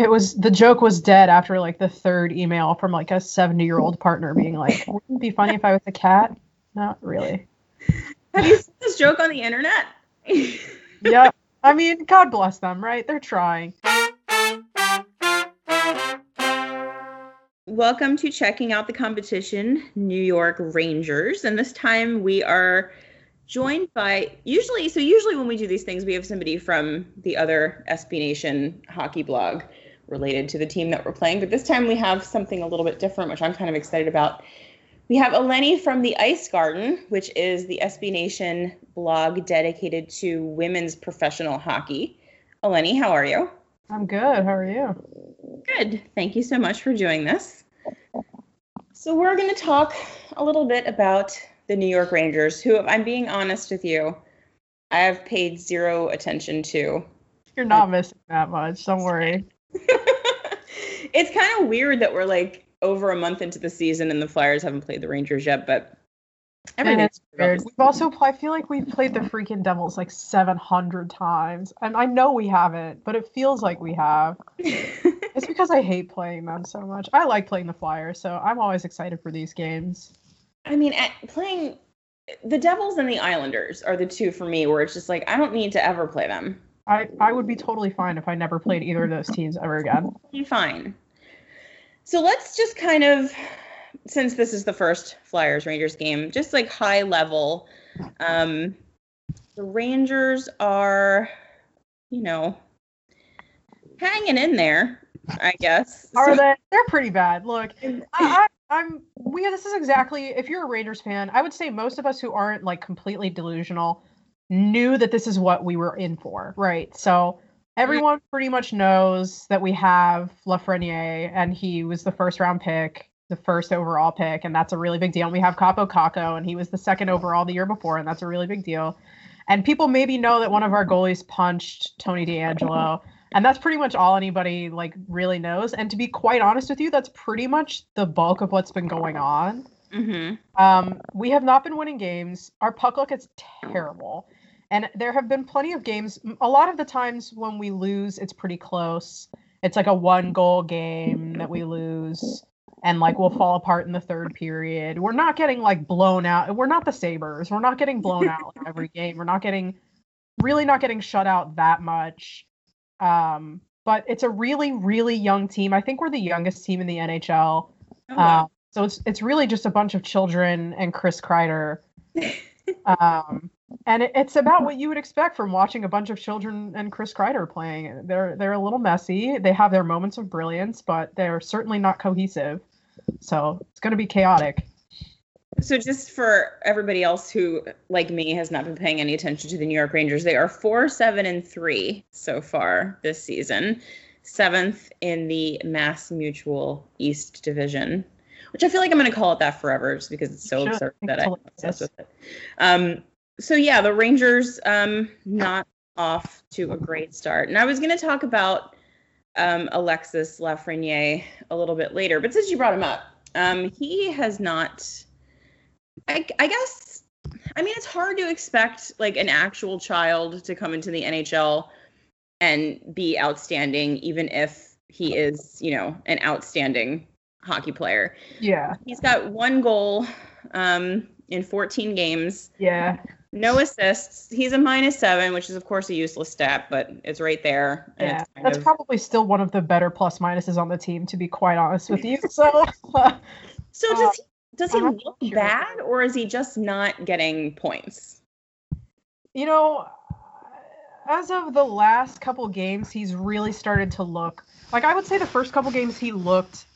It was the joke was dead after like the third email from like a 70 year old partner being like, "Wouldn't it be funny if I was a cat?" Not really. Have you seen this joke on the internet? yeah. I mean, God bless them, right? They're trying. Welcome to checking out the competition, New York Rangers. And this time we are joined by usually so usually when we do these things we have somebody from the other SB Nation hockey blog related to the team that we're playing, but this time we have something a little bit different which I'm kind of excited about. We have Eleni from the Ice Garden, which is the SB Nation blog dedicated to women's professional hockey. Eleni, how are you? I'm good. How are you? Good. Thank you so much for doing this. So, we're going to talk a little bit about the New York Rangers, who, if I'm being honest with you, I have paid zero attention to. You're not missing that much. Don't worry. it's kind of weird that we're like over a month into the season and the Flyers haven't played the Rangers yet, but everything's weird. We've also I feel like we've played the freaking Devils like 700 times, and I know we haven't, but it feels like we have. it's because I hate playing them so much. I like playing the Flyers, so I'm always excited for these games. I mean, playing the Devils and the Islanders are the two for me where it's just like I don't need to ever play them. I, I would be totally fine if I never played either of those teams ever again. Be fine. So let's just kind of, since this is the first Flyers Rangers game, just like high level. Um, the Rangers are, you know, hanging in there, I guess. Are so, they? They're pretty bad. Look, I, I, I'm. We. This is exactly. If you're a Rangers fan, I would say most of us who aren't like completely delusional knew that this is what we were in for, right? So everyone pretty much knows that we have Lafreniere, and he was the first round pick, the first overall pick, and that's a really big deal. And we have Kaapo Kakko, and he was the second overall the year before, and that's a really big deal. And people maybe know that one of our goalies punched Tony DeAngelo. and that's pretty much all anybody like really knows. And to be quite honest with you, that's pretty much the bulk of what's been going on. Mm-hmm. Um, we have not been winning games. Our puck luck is terrible. And there have been plenty of games. A lot of the times when we lose, it's pretty close. It's like a one goal game that we lose and like we'll fall apart in the third period. We're not getting like blown out. We're not the Sabres. We're not getting blown out every game. We're not getting really not getting shut out that much. Um, but it's a really really young team. I think we're the youngest team in the NHL. Oh, wow. uh, so it's it's really just a bunch of children and Chris Kreider. um, and it, it's about what you would expect from watching a bunch of children and Chris Kreider playing. They're they're a little messy. They have their moments of brilliance, but they're certainly not cohesive. So it's going to be chaotic. So just for everybody else who, like me, has not been paying any attention to the New York Rangers, they are four, seven, and three so far this season. Seventh in the Mass Mutual East Division, which I feel like I'm going to call it that forever, just because it's so absurd that I'm obsessed with it. Um, so yeah, the Rangers um, not off to a great start. And I was going to talk about um, Alexis Lafreniere a little bit later, but since you brought him up, um, he has not. I, I guess. I mean, it's hard to expect like an actual child to come into the NHL and be outstanding, even if he is, you know, an outstanding hockey player. Yeah. He's got one goal um, in 14 games. Yeah. No assists. He's a minus seven, which is of course a useless stat, but it's right there. Yeah, that's of... probably still one of the better plus minuses on the team, to be quite honest with you. So, uh, so does um, he does he look sure. bad, or is he just not getting points? You know, as of the last couple games, he's really started to look like I would say the first couple games he looked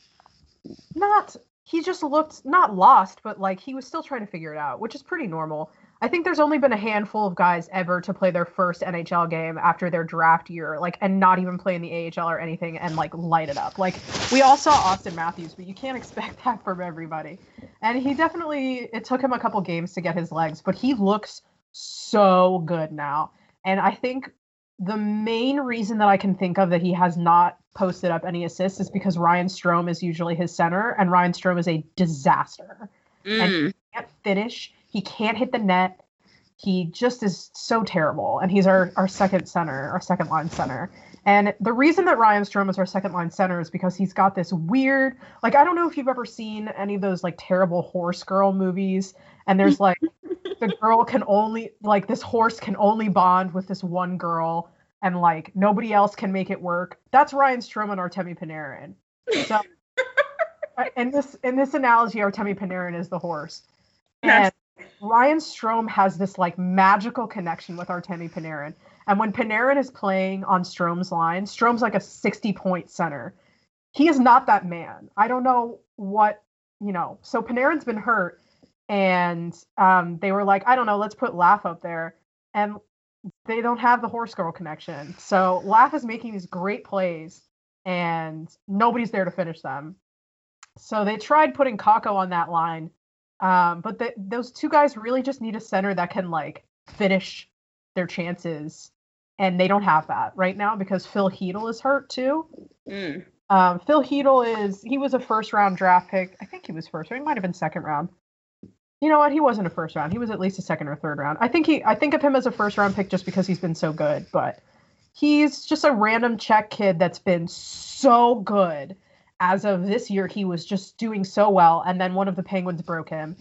not he just looked not lost, but like he was still trying to figure it out, which is pretty normal. I think there's only been a handful of guys ever to play their first NHL game after their draft year, like, and not even play in the AHL or anything and like light it up. Like, we all saw Auston Matthews, but you can't expect that from everybody. And he definitely, it took him a couple games to get his legs, but he looks so good now. And I think the main reason that I can think of that he has not posted up any assists is because Ryan Strome is usually his center, and Ryan Strome is a disaster. Mm. And he can't finish he can't hit the net. He just is so terrible. And he's our, our second center, our second line center. And the reason that Ryan Strome is our second line center is because he's got this weird, like, I don't know if you've ever seen any of those like terrible horse girl movies. And there's like, the girl can only, like, this horse can only bond with this one girl and like nobody else can make it work. That's Ryan Strome and Artemi Panarin. So, in this in this analogy, Artemi Panarin is the horse. And Ryan Strome has this like magical connection with Artemi Panarin. And when Panarin is playing on Strome's line, Strome's like a 60 point center. He is not that man. I don't know what, you know. So Panarin's been hurt, and um, they were like, I don't know, let's put Laf up there. And they don't have the horse girl connection. So Laf is making these great plays, and nobody's there to finish them. So they tried putting Kakko on that line, um, but the, those two guys really just need a center that can like finish their chances and they don't have that right now because Phil Chytil is hurt too. Mm. Um, Phil Chytil is he was a first round draft pick. I think he was first. Or he might have been second round. You know what? He wasn't a first round. He was at least a second or third round. I think he. I think of him as a first round pick just because he's been so good. But he's just a random Czech kid that's been so good. As of this year, he was just doing so well, and then one of the Penguins broke him.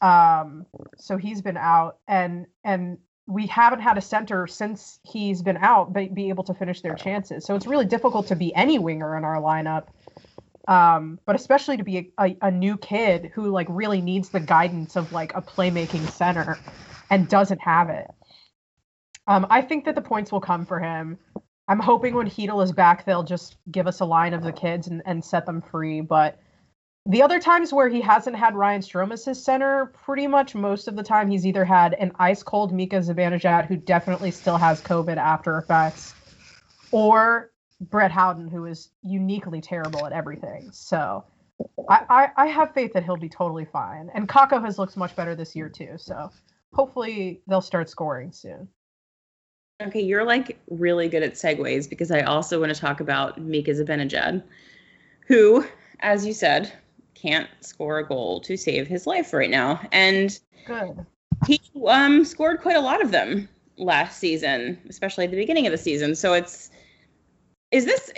Um, so he's been out, and and we haven't had a center since he's been out be, be able to finish their chances. So it's really difficult to be any winger in our lineup. Um, but especially to be a, a, a, new kid who like really needs the guidance of like a playmaking center and doesn't have it. Um, I think that the points will come for him. I'm hoping when Chytil is back, they'll just give us a line of the kids and, and set them free. But the other times where he hasn't had Ryan Strome as his center, pretty much most of the time he's either had an ice cold Mika Zibanejad who definitely still has COVID after effects, or Brett Howden who is uniquely terrible at everything. So I, I, I have faith that he'll be totally fine. And Kakko has looked much better this year too. So hopefully they'll start scoring soon. Okay, you're like really good at segues because I also want to talk about Mika Zibanejad, who, as you said, can't score a goal to save his life right now. And Good. he um, scored quite a lot of them last season, especially at the beginning of the season. So it's is this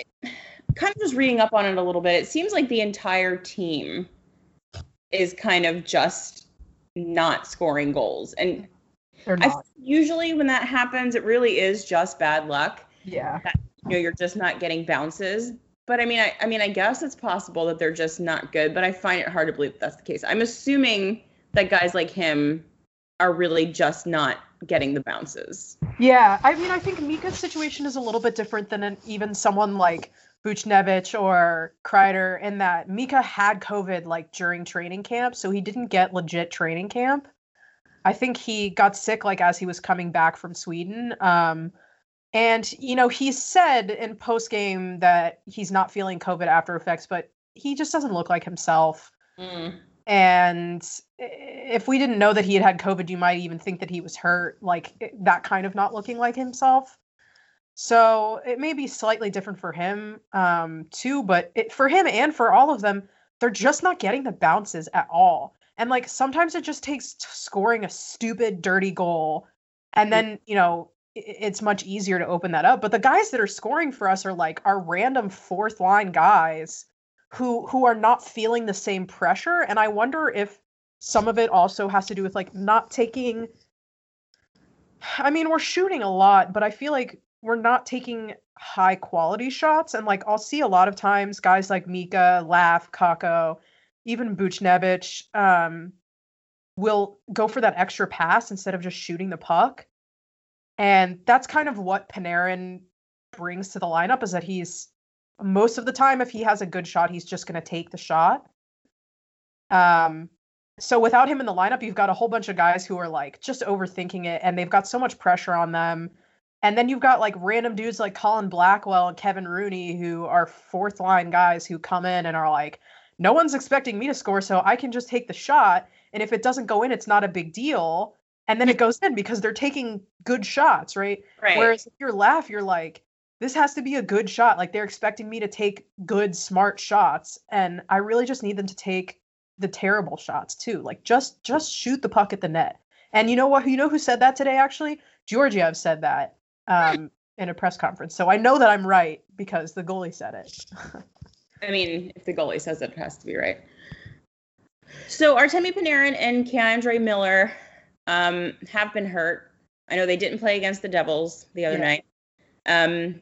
kind of just reading up on it a little bit. It seems like the entire team is kind of just not scoring goals. And I usually when that happens, it really is just bad luck. Yeah. That, you know, you're just not getting bounces. But I mean, I, I mean, I guess it's possible that they're just not good, but I find it hard to believe that that's the case. I'm assuming that guys like him are really just not getting the bounces. Yeah, I mean, I think Mika's situation is a little bit different than an, even someone like Buchnevich or Kreider in that Mika had COVID like during training camp, so he didn't get legit training camp. I think he got sick like as he was coming back from Sweden. Um, and you know, he said in post game that he's not feeling COVID after effects, but he just doesn't look like himself. Mm. And if we didn't know that he had had COVID, you might even think that he was hurt, like that kind of not looking like himself. So it may be slightly different for him um, too, but it, for him and for all of them, they're just not getting the bounces at all. And like sometimes it just takes scoring a stupid, dirty goal, and then you know it's much easier to open that up. But the guys that are scoring for us are like our random fourth line guys who who are not feeling the same pressure. And I wonder if some of it also has to do with like not taking I mean, we're shooting a lot, but I feel like we're not taking high quality shots. And like I'll see a lot of times guys like Mika, Laf, Kakko, even Buchnevich, um, will go for that extra pass instead of just shooting the puck. And that's kind of what Panarin brings to the lineup is that he's most of the time if he has a good shot, he's just going to take the shot. Um so without him in the lineup, you've got a whole bunch of guys who are like just overthinking it and they've got so much pressure on them. And then you've got like random dudes like Colin Blackwell and Kevin Rooney who are fourth line guys who come in and are like, no one's expecting me to score, so I can just take the shot. And if it doesn't go in, it's not a big deal and then it goes in because they're taking good shots, right? Right. Whereas if you're Laf, you're like, this has to be a good shot. Like they're expecting me to take good, smart shots, and I really just need them to take the terrible shots too. Like just just shoot the puck at the net. And you know what? You know who said that today? Actually, Georgiev said that. Um, in a press conference. So I know that I'm right because the goalie said it. I mean, if the goalie says it, it has to be right. So Artemi Panarin and K'Andre Miller um, have been hurt. I know they didn't play against the Devils the other Yeah. night. Um,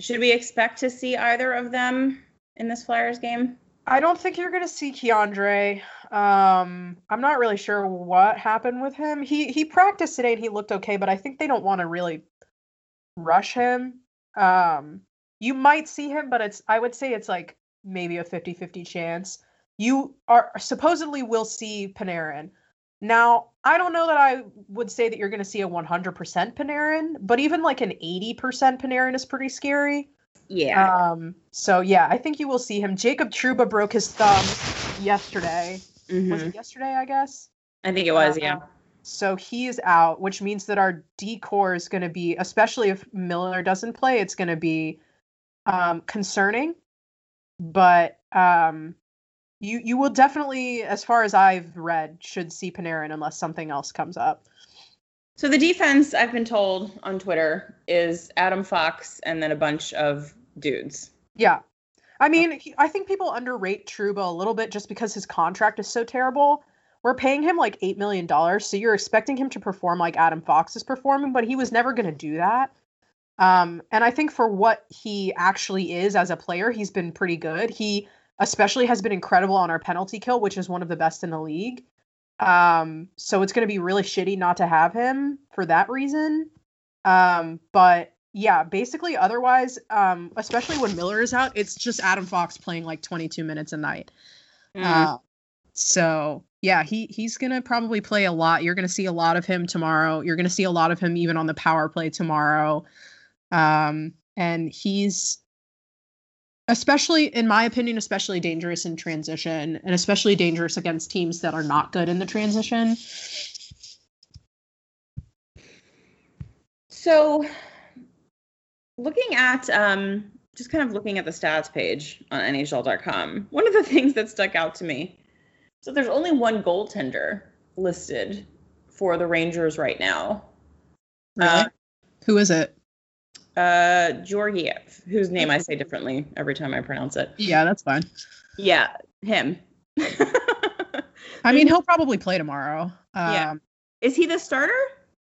should we expect to see either of them in this Flyers game? I don't think you're gonna see K'Andre. Um, I'm not really sure what happened with him. He he practiced today and he looked okay, but I think they don't want to really rush him. Um, you might see him, but it's I would say it's like maybe a 50-50 chance. You are supposedly will see Panarin. Now, I don't know that I would say that you're going to see a 100% Panarin, but even like an 80% Panarin is pretty scary. Yeah. Um, so yeah, I think you will see him. Jacob Trouba broke his thumb yesterday. Was Mhm. it yesterday, I guess? I think it was, yeah. Uh, So he is out, which means that our D core is going to be, especially if Miller doesn't play, it's going to be um, concerning. But um, you you will definitely, as far as I've read, should see Panarin unless something else comes up. So the defense, I've been told on Twitter, is Adam Fox and then a bunch of dudes. Yeah. I mean, he, I think people underrate Trouba a little bit just because his contract is so terrible. We're paying him like $8 million, so you're expecting him to perform like Adam Fox is performing, but he was never going to do that. Um, and I think for what he actually is as a player, he's been pretty good. He especially has been incredible on our penalty kill, which is one of the best in the league. Um, so it's going to be really shitty not to have him for that reason. Um, but yeah, basically otherwise, um, especially when Miller is out, it's just Adam Fox playing like 22 minutes a night. Mm. Uh, so yeah, he he's gonna probably play a lot. You're gonna see a lot of him tomorrow. You're gonna see a lot of him even on the power play tomorrow. Um, and he's especially, in my opinion, especially dangerous in transition, and especially dangerous against teams that are not good in the transition. So, looking at um, just kind of looking at the stats page on NHL.com, one of the things that stuck out to me so there's only one goaltender listed for the Rangers right now. Really? Who is it? Uh, Georgiev, whose name I say differently every time I pronounce it. Yeah, that's fine. Yeah, him. I mean, he'll probably play tomorrow. Um, Yeah. Is he the starter?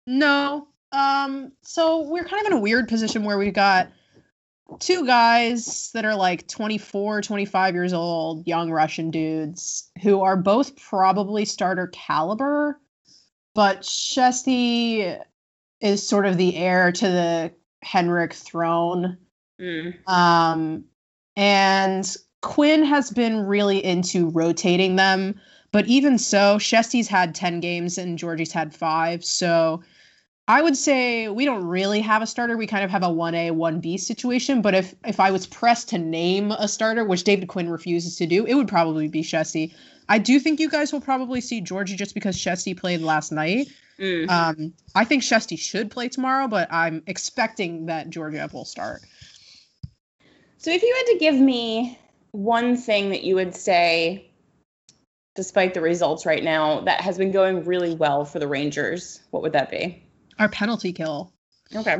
No. Um, so we're kind of in a weird position where we've got two guys that are like 24, 25 years old, young Russian dudes who are both probably starter caliber, but Shesty is sort of the heir to the Henrik throne. Mm. Um, and Quinn has been really into rotating them. But even so, Shesty's had 10 games and Georgie's had five. So I would say we don't really have a starter. We kind of have a 1A, 1B situation. But if, if I was pressed to name a starter, which David Quinn refuses to do, it would probably be Shesty. I do think you guys will probably see Georgie just because Shesty played last night. Mm. Um, I think Shesty should play tomorrow, but I'm expecting that Georgia will start. So if you had to give me one thing that you would say, despite the results right now, that has been going really well for the Rangers, what would that be? Our penalty kill. Okay.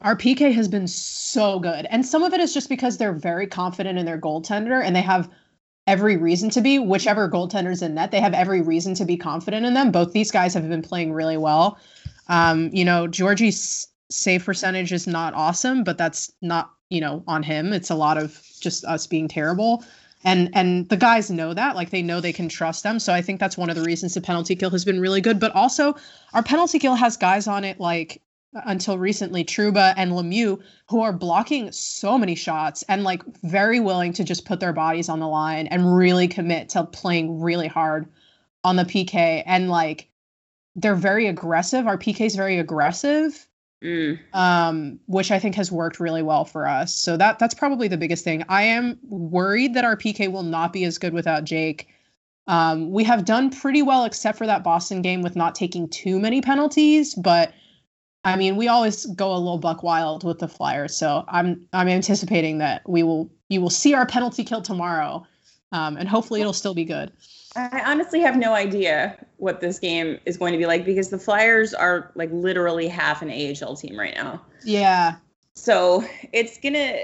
Our PK has been so good. And some of it is just because they're very confident in their goaltender and they have every reason to be. Whichever goaltender's in net, they have every reason to be confident in them. Both these guys have been playing really well. Um, you know, Georgie's save percentage is not awesome, but that's not, you know, on him. It's a lot of just us being terrible. And and the guys know that, like they know they can trust them. So I think that's one of the reasons the penalty kill has been really good. But also our penalty kill has guys on it like until recently Trouba and Lemieux who are blocking so many shots and like very willing to just put their bodies on the line and really commit to playing really hard on the PK and like they're very aggressive. Our PK is very aggressive, Mm. um, which I think has worked really well for us. So that that's probably the biggest thing. I am worried that our PK will not be as good without Jake. Um, we have done pretty well except for that Boston game with not taking too many penalties, but I mean, we always go a little buck wild with the Flyers, so I'm I'm anticipating that we will you will see our penalty kill tomorrow, um, and hopefully it'll still be good. I honestly have no idea what this game is going to be like because the Flyers are like literally half an AHL team right now. Yeah, So it's gonna.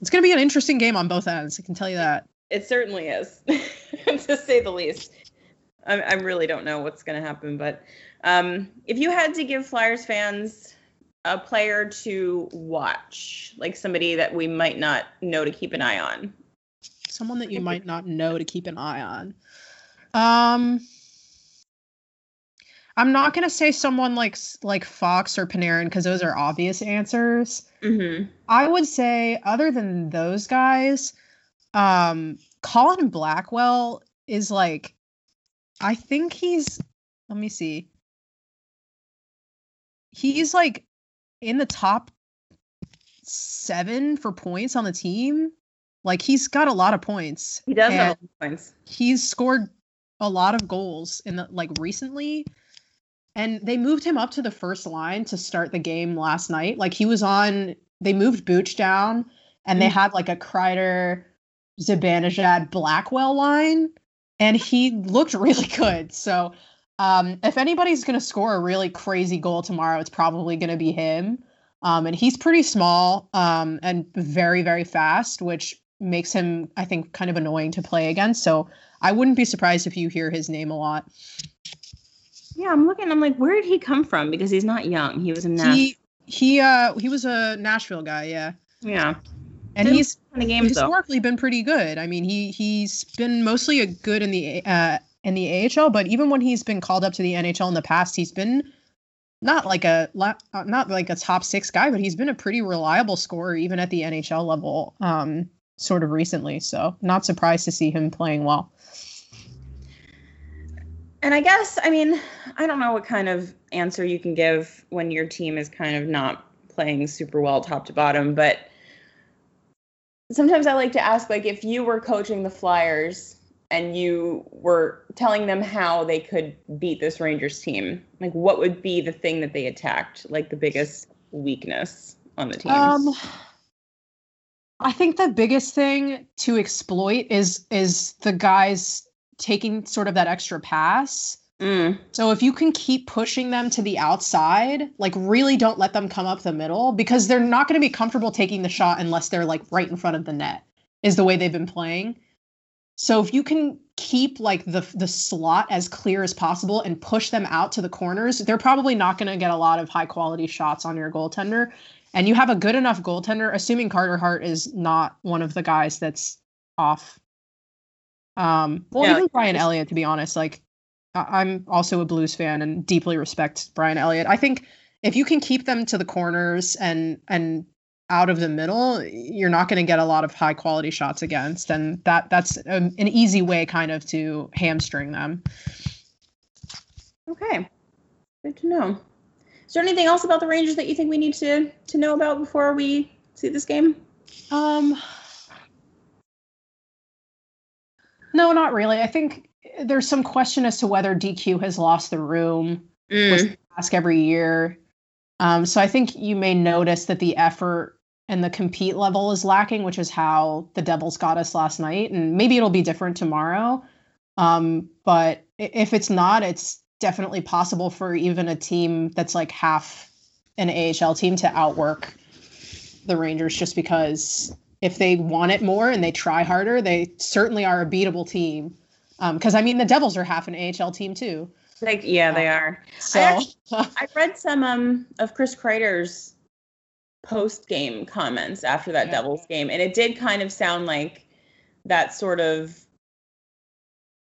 It's gonna be an interesting game on both ends. I can tell you that. It certainly is, to say the least. I, I really don't know what's gonna happen, but um, if you had to give Flyers fans a player to watch, like somebody that we might not know to keep an eye on, Someone that you might not know to keep an eye on. Um, I'm not gonna say someone like like Fox or Panarin because those are obvious answers. mm-hmm. I would say, other than those guys, um, Colin Blackwell is like, I think he's. Let me see. He's like in the top seven for points on the team. Like he's got a lot of points. he does have points. He's scored a lot of goals in the like recently. And they moved him up to the first line to start the game last night. Like he was on they moved Booch down and they Mhm. had like a Kreider, Zibanejad, Blackwell line, and he looked really good. So um, if anybody's gonna score a really crazy goal tomorrow, it's probably gonna be him. Um, and he's pretty small um, and very, very fast, which makes him, I think, kind of annoying to play against. So I wouldn't be surprised if you hear his name a lot. Yeah, I'm looking. I'm like, where did he come from? Because he's not young. He was in Nashville. He he uh he was a Nashville guy, yeah, yeah, and Didn't he's in the games though. historically been pretty good. I mean, he he's been mostly a good in the uh in the AHL, but even when he's been called up to the NHL in the past, he's been not like a uh, not like a top six guy, but he's been a pretty reliable scorer even at the NHL level. Um, sort of recently, so not surprised to see him playing well. And I guess, I mean, I don't know what kind of answer you can give when your team is kind of not playing super well top to bottom, but sometimes I like to ask like if you were coaching the Flyers and you were telling them how they could beat this Rangers team, like what would be the thing that they attacked, like the biggest weakness on the team? Um, I think the biggest thing to exploit is is the guys taking sort of that extra pass. Mm, So if you can keep pushing them to the outside, like really don't let them come up the middle because they're not going to be comfortable taking the shot unless they're like right in front of the net. Is the way they've been playing. So if you can keep like the the slot as clear as possible and push them out to the corners, they're probably not going to get a lot of high quality shots on your goaltender. And you have a good enough goaltender, assuming Carter Hart is not one of the guys that's off. Um, well, Yeah, even Brian Elliott, to be honest, like I- I'm also a Blues fan and deeply respect Brian Elliott. I think if you can keep them to the corners and and out of the middle, you're not going to get a lot of high quality shots against, and that that's an easy way kind of to hamstring them. okay, good to know. Is there anything else about the Rangers that you think we need to to know about before we see this game? Um, no, not really. I think there's some question as to whether DQ has lost the room. Mm. ask every year. Um, so I think you may notice that the effort and the compete level is lacking, which is how the Devils got us last night. And maybe it'll be different tomorrow. Um, but if it's not, it's definitely possible for even a team that's like half an AHL team to outwork the Rangers just because if they want it more and they try harder, they certainly are a beatable team. Because I mean, the Devils are half an AHL team too. Like, yeah, they are. So actually- I read some um of Chris Kreider's post game comments after that Yeah. Devils game, and it did kind of sound like that sort of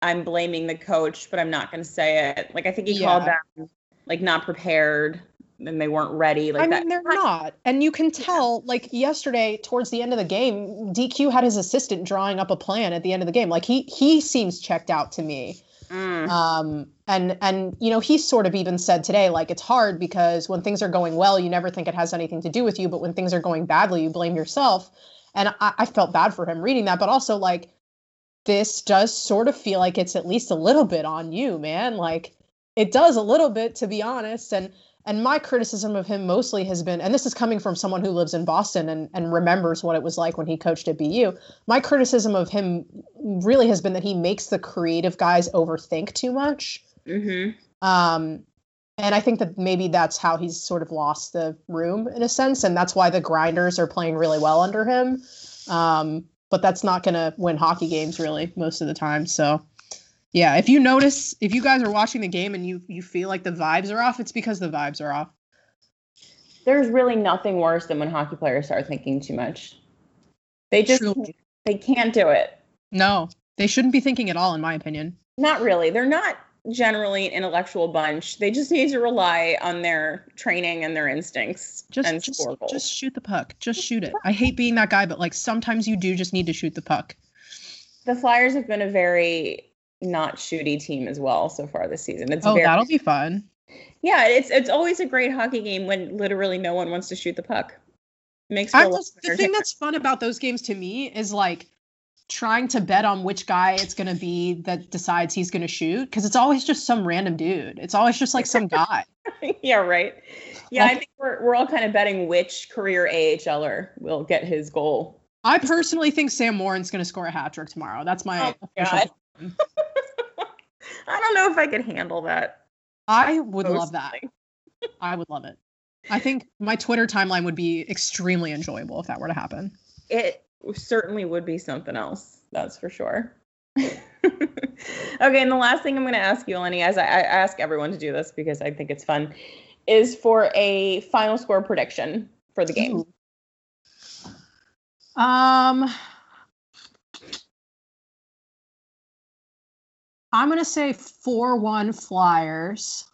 I'm blaming the coach, but I'm not going to say it. Like I think he called Yeah. them like not prepared and they weren't ready. Like I that. mean, they're not. And you can tell, like yesterday, towards the end of the game, DQ had his assistant drawing up a plan at the end of the game. Like he he seems checked out to me. Mm. Um, and and you know, he sort of even said today, like it's hard because when things are going well, you never think it has anything to do with you, but when things are going badly, you blame yourself. And I, I felt bad for him reading that, but also like this does sort of feel like it's at least a little bit on you, man. Like it does a little bit, to be honest. And and my criticism of him mostly has been, and this is coming from someone who lives in Boston and, and remembers what it was like when he coached at BU. My criticism of him really has been that he makes the creative guys overthink too much. hmm Um, and I think that maybe that's how he's sort of lost the room in a sense, and that's why the grinders are playing really well under him. Um, but that's not going to win hockey games really most of the time. So, yeah, if you notice, if you guys are watching the game and you you feel like the vibes are off, it's because the vibes are off. There's really nothing worse than when hockey players start thinking too much. They just Truly. they can't do it. No, they shouldn't be thinking at all, in my opinion. Not really. They're not generally an intellectual bunch. They just need to rely on their training and their instincts Just and just, score goals. just shoot the puck. Just shoot it. I hate being that guy, but like sometimes you do just need to shoot the puck. the Flyers have been a very not shooty team as well so far this season. It's Oh, very that'll be fun. yeah. It's it's always a great hockey game when literally no one wants to shoot the puck. Makes I lot the thing that's fun about those games to me is like trying to bet on which guy it's going to be that decides he's going to shoot because it's always just some random dude. It's always just like some guy. yeah, right. Yeah, I think we're we're all kind of betting which career AHLer will get his goal. I personally think Sam Morin's going to score a hat trick tomorrow. That's my Oh, official. God. I don't know if I could handle that. I would love that. I would love it. I think my Twitter timeline would be extremely enjoyable if that were to happen. It certainly would be something else. That's for sure. okay, and the last thing I'm going to ask you, Lenny, as I, I ask everyone to do this because I think it's fun, is for a final score prediction for the game. Ooh. Um, I'm gonna say four one Flyers,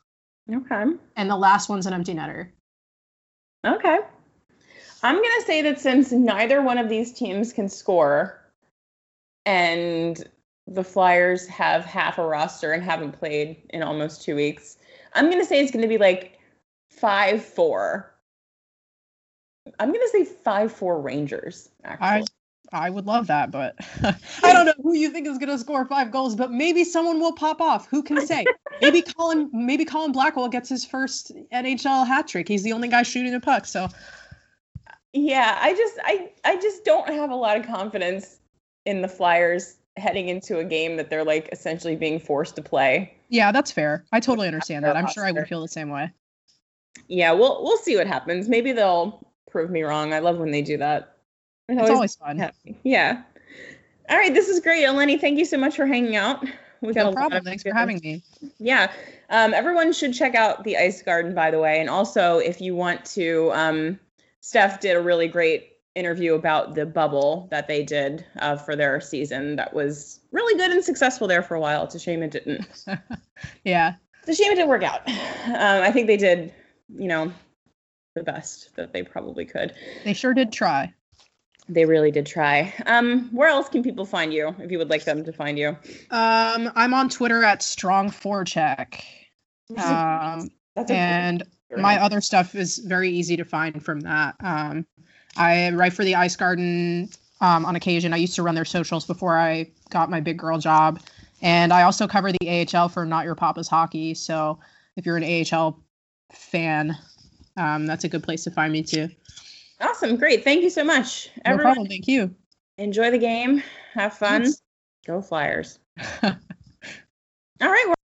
Okay. and the last one's an empty netter. Okay. I'm going to say that since neither one of these teams can score and the Flyers have half a roster and haven't played in almost two weeks, I'm going to say it's going to be like 5 4. I'm going to say 5 4 Rangers, actually. I would love that, but I don't know who you think is gonna score five goals, but maybe someone will pop off. Who can say? maybe Colin maybe Colin Blackwell gets his first NHL hat trick. He's the only guy shooting a puck, so yeah, I just I I just don't have a lot of confidence in the Flyers heading into a game that they're like essentially being forced to play. yeah, that's fair. I totally understand that. I'm sure I would feel the same way. Yeah, we'll we'll see what happens. Maybe they'll prove me wrong. I love when they do that. It It's always fun. happy. Yeah. All right, this is great, Eleni. Thank you so much for hanging out. A No problem. Thanks for having me. Yeah. Um, everyone should check out the Ice Garden, by the way. And also, if you want to, um, Steph did a really great interview about the bubble that they did uh, for their season. That was really good and successful there for a while. It's a shame it didn't. Yeah. It's a shame it didn't work out. Um, I think they did, you know, the best that they probably could. They sure did try. They really did try. Um, where else can people find you if you would like them to find you? Um, I'm on Twitter at strong forecheck. Um, and great my other stuff is very easy to find from that. Um, I write for the Ice Garden um, on occasion. I used to run their socials before I got my big girl job, and I also cover the AHL for Not Your Papa's Hockey. So if you're an AHL fan, um, that's a good place to find me too. Awesome, great. Thank you so much. No Everyone, problem. Thank you. enjoy the game. Have fun. Thanks. Go Flyers. All right.